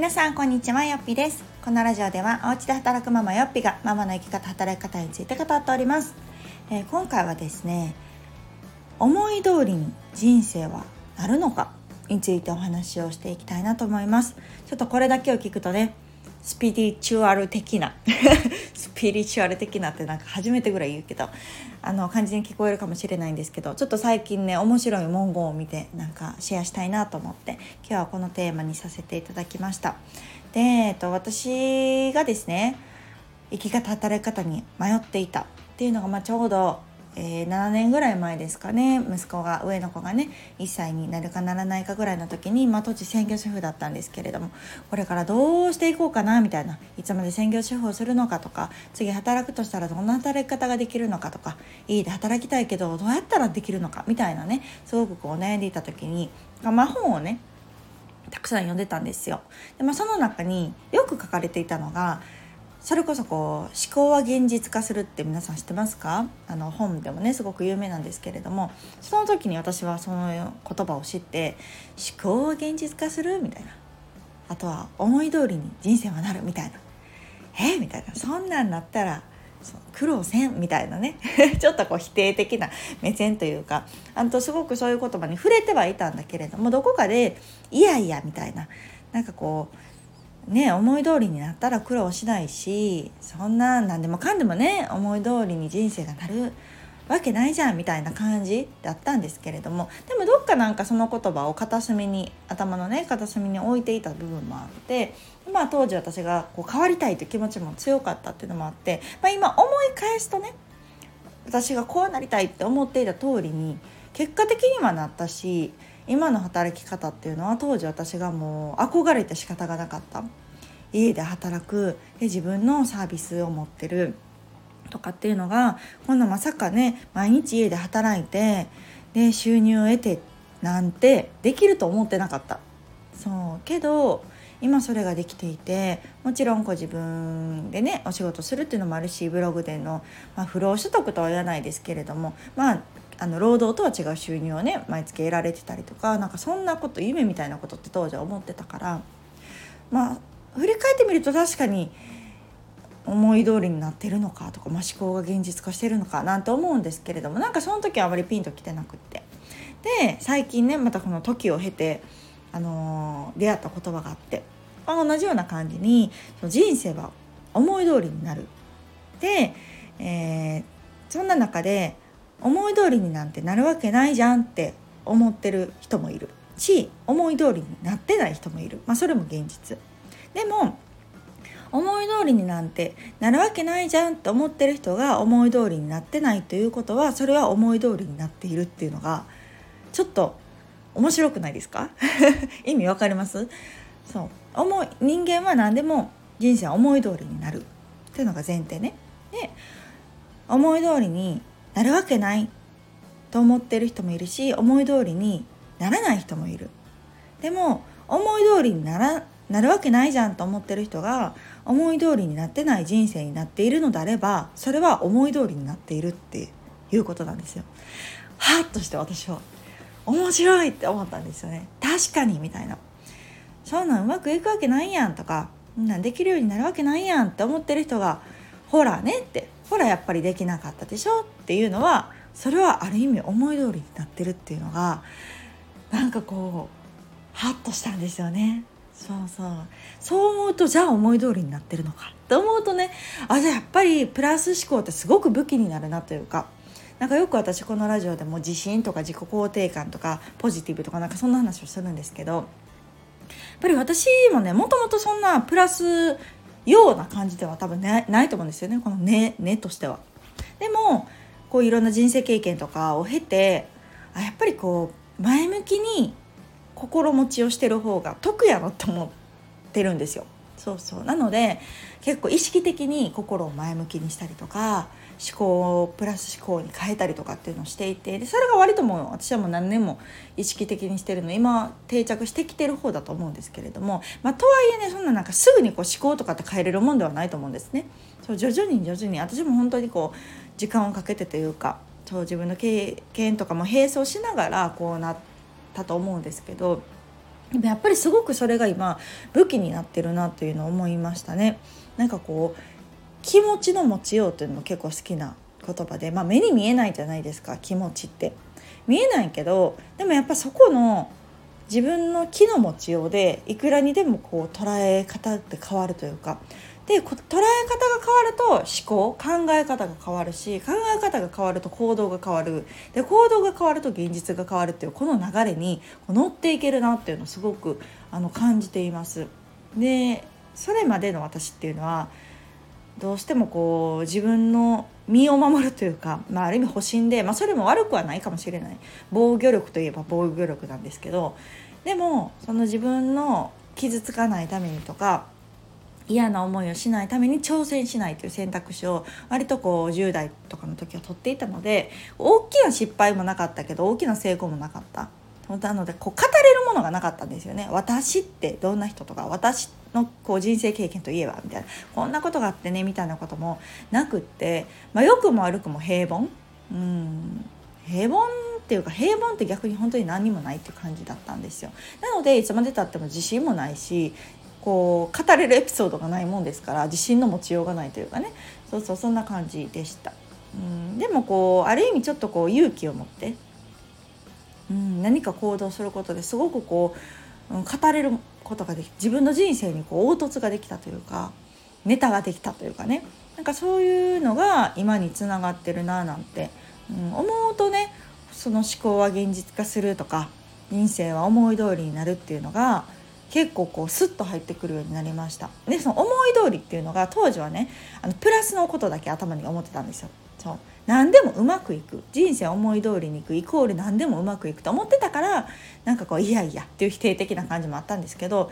皆さんこんにちはよっぴです。このラジオではお家で働くママよっぴがママの生き方働き方について語っております、えー、今回はですね思い通りに人生はなるのかについてお話をしていきたいなと思います。ちょっとこれだけを聞くとねスピリチュアル的な スピリチュアル的なってなんか初めてぐらい言うけどあの感じに聞こえるかもしれないんですけどちょっと最近ね面白い文言を見てなんかシェアしたいなと思って今日はこのテーマにさせていただきました。で、えっと、私がですね生き方働き方に迷っていたっていうのが、まあ、ちょうどえー、7年ぐらい前ですかね息子が上の子がね1歳になるかならないかぐらいの時に、まあ、当時専業主婦だったんですけれどもこれからどうしていこうかなみたいないつまで専業主婦をするのかとか次働くとしたらどんな働き方ができるのかとかいいで働きたいけどどうやったらできるのかみたいなねすごくこう悩んでいた時に、まあ、本をねたくさん読んでたんですよ。でまあ、その中によく書かれていたのがそれこそこう思考は現実化するって皆さん知ってますか？あの本でもねすごく有名なんですけれどもその時に私はその言葉を知って思考は現実化するみたいな。あとは思い通りに人生はなるみたいな。え？みたいな。そんなんなったら苦労せんみたいなね。ちょっとこう否定的な目線というか。あとすごくそういう言葉に触れてはいたんだけれどもどこかでいやいやみたいな。なんかこうね思い通りになったら苦労しないしそんな何でもかんでもね思い通りに人生がなるわけないじゃんみたいな感じだったんですけれどもでもどっかなんかその言葉を片隅に頭のね片隅に置いていた部分もあってまあ当時私がこう変わりたいという気持ちも強かったっていうのもあって、まあ、今思い返すとね私がこうなりたいって思っていた通りに結果的にはなったし今の働き方っていうのは当時私がもう憧れて仕方がなかった。家で働くで自分のサービスを持ってる。とかっていうのが今度まさかね毎日家で働いてで収入を得てなんてできると思ってなかった。そう。けど今それができていてもちろんこう自分でねお仕事するっていうのもあるしブログでの、まあ、不労所得とは言わないですけれどもまああの労働とは違う収入をね毎月得られてたりとかなんかそんなこと夢みたいなことって当時は思ってたからまあ振り返ってみると確かに思い通りになってるのかとか、まあ、思考が現実化してるのかなんて思うんですけれどもなんかその時はあまりピンときてなくって。で最近ねまたこの時を経て、あのー、出会った言葉があって、まあ、同じような感じに人生は思い通りになる。で、えー、そんな中で思い通りになんてなるわけないじゃんって思ってる人もいるし思い通りになってない人もいる、まあ、それも現実。でも思い通りになんてなるわけないじゃんって思ってる人が思い通りになってないということはそれは思い通りになっているっていうのがちょっと面白くないですか？意味わかります？そう。思い人間は何でも人生は思い通りになるっていうのが前提ね。で思い通りになるわけないと思ってる人もいるし思い通りにならない人もいる。でも思い通りにならなるわけないじゃんと思ってる人が思い通りになってない人生になっているのであればそれは思い通りになっているっていうことなんですよ。はっとして私は面白いって思ったんですよね。確かにみたいな。そんなんうまくいくわけないやんとかんなんできるようになるわけないやんって思ってる人がほらねってほらやっぱりできなかったでしょ？っていうのはそれはある意味思い通りになってるっていうのがなんかこうハッとしたんですよね。そうそう。そう思うとじゃあ思い通りになってるのか。って思うとねあじゃあやっぱりプラス思考ってすごく武器になるなというかなんかよく私このラジオでも自信とか自己肯定感とかポジティブとかなんかそんな話をするんですけどやっぱり私もねもともとそんなプラスような感じでは多分ないないと思うんですよねこの根、ね、としては。でもこういろんな人生経験とかを経てあやっぱりこう前向きに心持ちをしてる方が得やろって思ってるんですよ。そうそうなので結構意識的に心を前向きにしたりとか思考をプラス思考に変えたりとかっていうのをしていてでそれが割とも私はもう何年も意識的にしてるの今定着してきてる方だと思うんですけれども、まあ、とはいえねそんななんかすぐにこう思考とかって変えれるもんではないと思うんですね。そう徐々に徐々に私も本当にこう時間をかけてというかそう自分の経験とかも並走しながらこうなったと思うんですけどでもやっぱりすごくそれが今武器になってるなというのを思いましたね。なんかこう気持ちの持ちようというのも結構好きな言葉で、まあ、目に見えないじゃないですか気持ちって。見えないけどでもやっぱそこの自分の気の持ちようでいくらにでもこう捉え方って変わるというか。で捉え方が変わると思考考え方が変わるし考え方が変わると行動が変わる。で行動が変わると現実が変わるっていうこの流れに乗っていけるなっていうのをすごくあの感じています。でそれまでの私っていうのはどうしてもこう自分の身を守るというか、まあ、ある意味保身で、まあ、それも悪くはないかもしれない。防御力といえば防御力なんですけどでもその自分の傷つかないためにとか嫌な思いをしないために挑戦しないという選択肢を割とこう10代とかの時は取っていたので大きな失敗もなかったけど大きな成功もなかった。なのでこう語れるものがなかったんですよね。私ってどんな人とか私のこう人生経験といえばみたいな。こんなことがあってねみたいなこともなくって、まあ、良くも悪くも平凡。うん。平凡っていうか平凡って逆に本当に何にもないっていう感じだったんですよ。なのでいつまでたっても自信もないしこう語れるエピソードがないもんですから自信の持ちようがないというかね。そうそうそんな感じでした。うん。でもこうある意味ちょっとこう勇気を持って、うん、何か行動することですごくこう、うん、語れることができ自分の人生にこう凹凸ができたというかネタができたというかね。なんかそういうのが今につながってるななんて、うん、思うとねその思考は現実化するとか人生は思い通りになるっていうのが結構こうスッと入ってくるようになりました。でその思い通りっていうのが当時はねあのプラスのことだけ頭に思ってたんですよ。そう。何でもうまくいく。人生思い通りにいく。イコール何でもうまくいくと思ってたからなんかこういやいやっていう否定的な感じもあったんですけど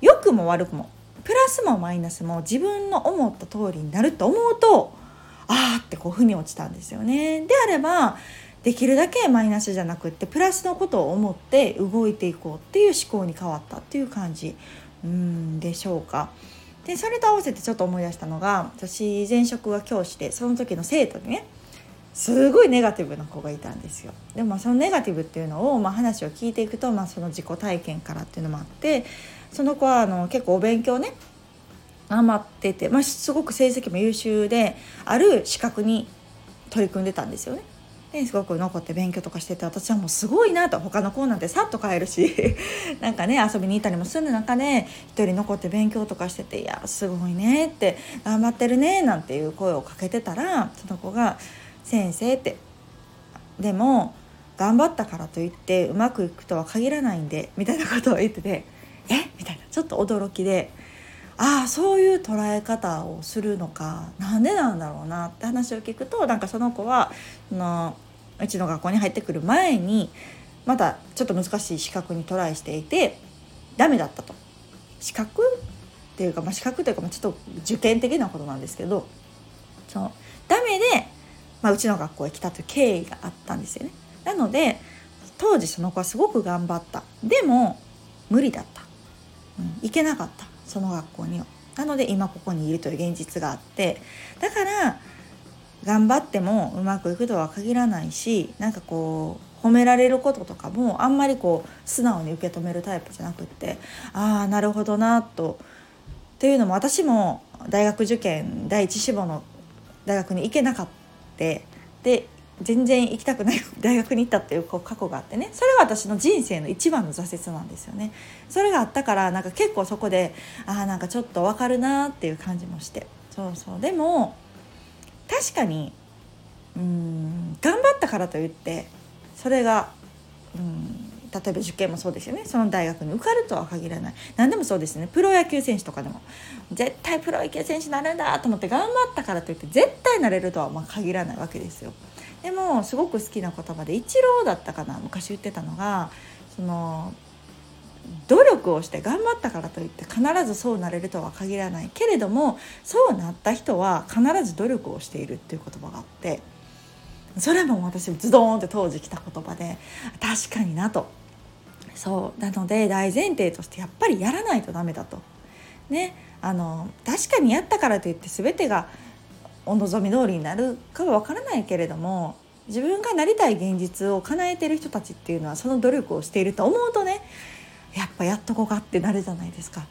良くも悪くもプラスもマイナスも自分の思った通りになると思うとああってこう腑に落ちたんですよね。であればできるだけマイナスじゃなくってプラスのことを思って動いていこうっていう思考に変わったっていう感じうんでしょうか。でそれと合わせてちょっと思い出したのが私前職は教師でその時の生徒にねすごいネガティブな子がいたんですよでもそのネガティブっていうのを、まあ、話を聞いていくと、まあ、その自己体験からっていうのもあってその子はあの結構お勉強ね頑張ってて、まあ、すごく成績も優秀である資格に取り組んでたんですよね。ですごく残って勉強とかしてて私はもうすごいなと他の子なんてさっと帰るし なんかね遊びに行ったりもする中で一人残って勉強とかしてて「いやすごいね」って「頑張ってるね」なんていう声をかけてたらその子が「先生」って「でも頑張ったからといってうまくいくとは限らないんで」みたいなことを言ってて「えみたいなちょっと驚きで。ああそういう捉え方をするのかなんでなんだろうなって話を聞くとなんかその子はのうちの学校に入ってくる前にまだちょっと難しい資格にトライしていてダメだったと。資格？っていうか、まあ、資格というか、まあ、ちょっと受験的なことなんですけどそのダメで、まあ、うちの学校へ来たという経緯があったんですよね。なので当時その子はすごく頑張った。でも無理だった、うん、行けなかった。その学校には。なので今ここにいるという現実があってだから頑張ってもうまくいくとは限らないしなんかこう褒められることとかもあんまりこう素直に受け止めるタイプじゃなくってああなるほどなと。っていうのも私も大学受験第一志望の大学に行けなかったで全然行きたくない 大学に行ったっていう過去があってね。それは私の人生の一番の挫折なんですよね。それがあったからなんか結構そこでああなんかちょっと分かるなっていう感じもして。そうそう。でも確かにうん頑張ったからといってそれがうん例えば受験もそうですよね。その大学に受かるとは限らない。何でもそうですね。プロ野球選手とかでも。絶対プロ野球選手になるんだと思って頑張ったからといって絶対なれるとはま限らないわけですよ。でもすごく好きな言葉でイチローだったかな昔言ってたのがその努力をして頑張ったからといって必ずそうなれるとは限らない。けれどもそうなった人は必ず努力をしているっていう言葉があってそれも私ズドーンって当時来た言葉で確かになと。そう。なので大前提としてやっぱりやらないとダメだと。ね、あの確かにやったからといって全てがお望み通りになるかは分からないけれども自分がなりたい現実を叶えてる人たちっていうのはその努力をしていると思うとねやっぱやっとこかってなるじゃないですか。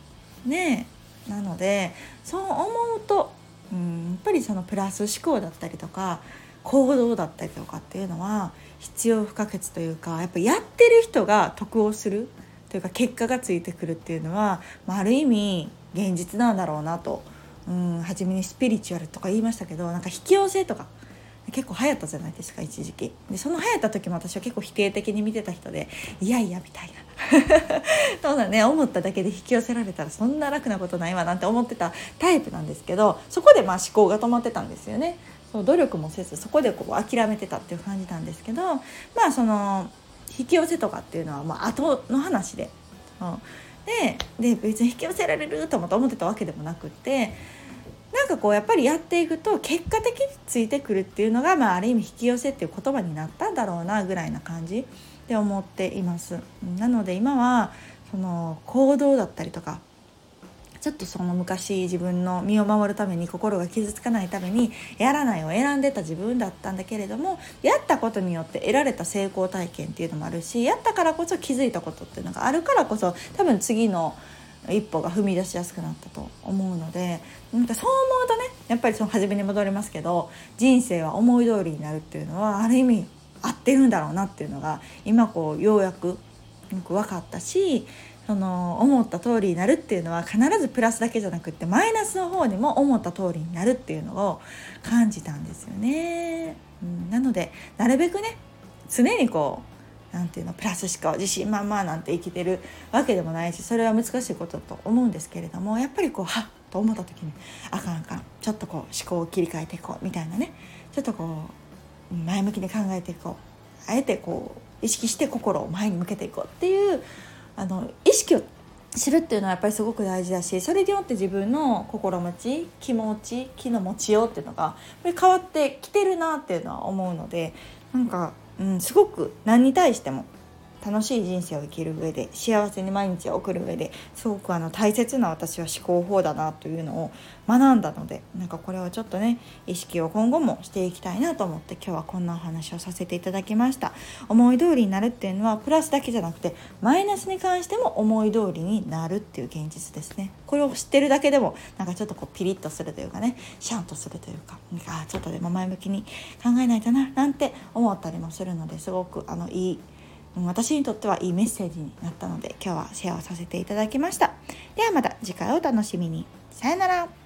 ねなのでそう思うと、うん、やっぱりそのプラス思考だったりとか行動だったりとかっていうのは必要不可欠というかやっぱやってる人が得をするというか結果がついてくるっていうのは、まあ、ある意味現実なんだろうなと、うん、初めにスピリチュアルとか言いましたけどなんか引き寄せとか結構流行ったじゃないですか一時期。でその流行った時も私は結構否定的に見てた人でいやいやみたいな。そうだね思っただけで引き寄せられたらそんな楽なことないわなんて思ってたタイプなんですけどそこでまあ思考が止まってたんですよね。そう努力もせずそこでこう諦めてたっていう感じなんですけどまあその引き寄せとかっていうのはまあ後の話で、うん、でで別に引き寄せられると思ってたわけでもなくってなんかこうやっぱりやっていくと結果的についてくるっていうのが、まあ、ある意味引き寄せっていう言葉になったんだろうなぐらいな感じで思っています。なので今はその行動だったりとかちょっとその昔自分の身を守るために心が傷つかないためにやらないを選んでた自分だったんだけれどもやったことによって得られた成功体験っていうのもあるしやったからこそ気づいたことっていうのがあるからこそ多分次の一歩が踏み出しやすくなったと思うのでなんかそう思うとねやっぱりその初めに戻りますけど人生は思い通りになるっていうのはある意味合ってるんだろうなっていうのが今こうようやくよく分かったしその思った通りになるっていうのは必ずプラスだけじゃなくってマイナスの方にも思った通りになるっていうのを感じたんですよね。うん、なのでなるべくね常にこうなんていうのプラス思考自信満々なんて生きてるわけでもないしそれは難しいことだと思うんですけれどもやっぱりこうはっと思った時にあかんあかんちょっとこう思考を切り替えていこうみたいなねちょっとこう前向きに考えていこうあえてこう意識して心を前に向けていこうっていうあの意識をするっていうのはやっぱりすごく大事だしそれによって自分の心持ち気持ち気の持ちようっていうのが変わってきてるなっていうのは思うのでなんか、うん、すごく何に対しても楽しい人生を生きる上で幸せに毎日を送る上ですごくあの大切な私は思考法だなというのを学んだのでなんかこれをちょっとね意識を今後もしていきたいなと思って今日はこんなお話をさせていただきました。思い通りになるっていうのはプラスだけじゃなくてマイナスに関しても思い通りになるっていう現実ですね。これを知ってるだけでもなんかちょっとこうピリッとするというかねシャンとするというかあちょっとでも前向きに考えないとななんて思ったりもするのですごくあのいい私にとってはいいメッセージになったので今日はシェアをさせていただきました。ではまた次回お楽しみに。さよなら。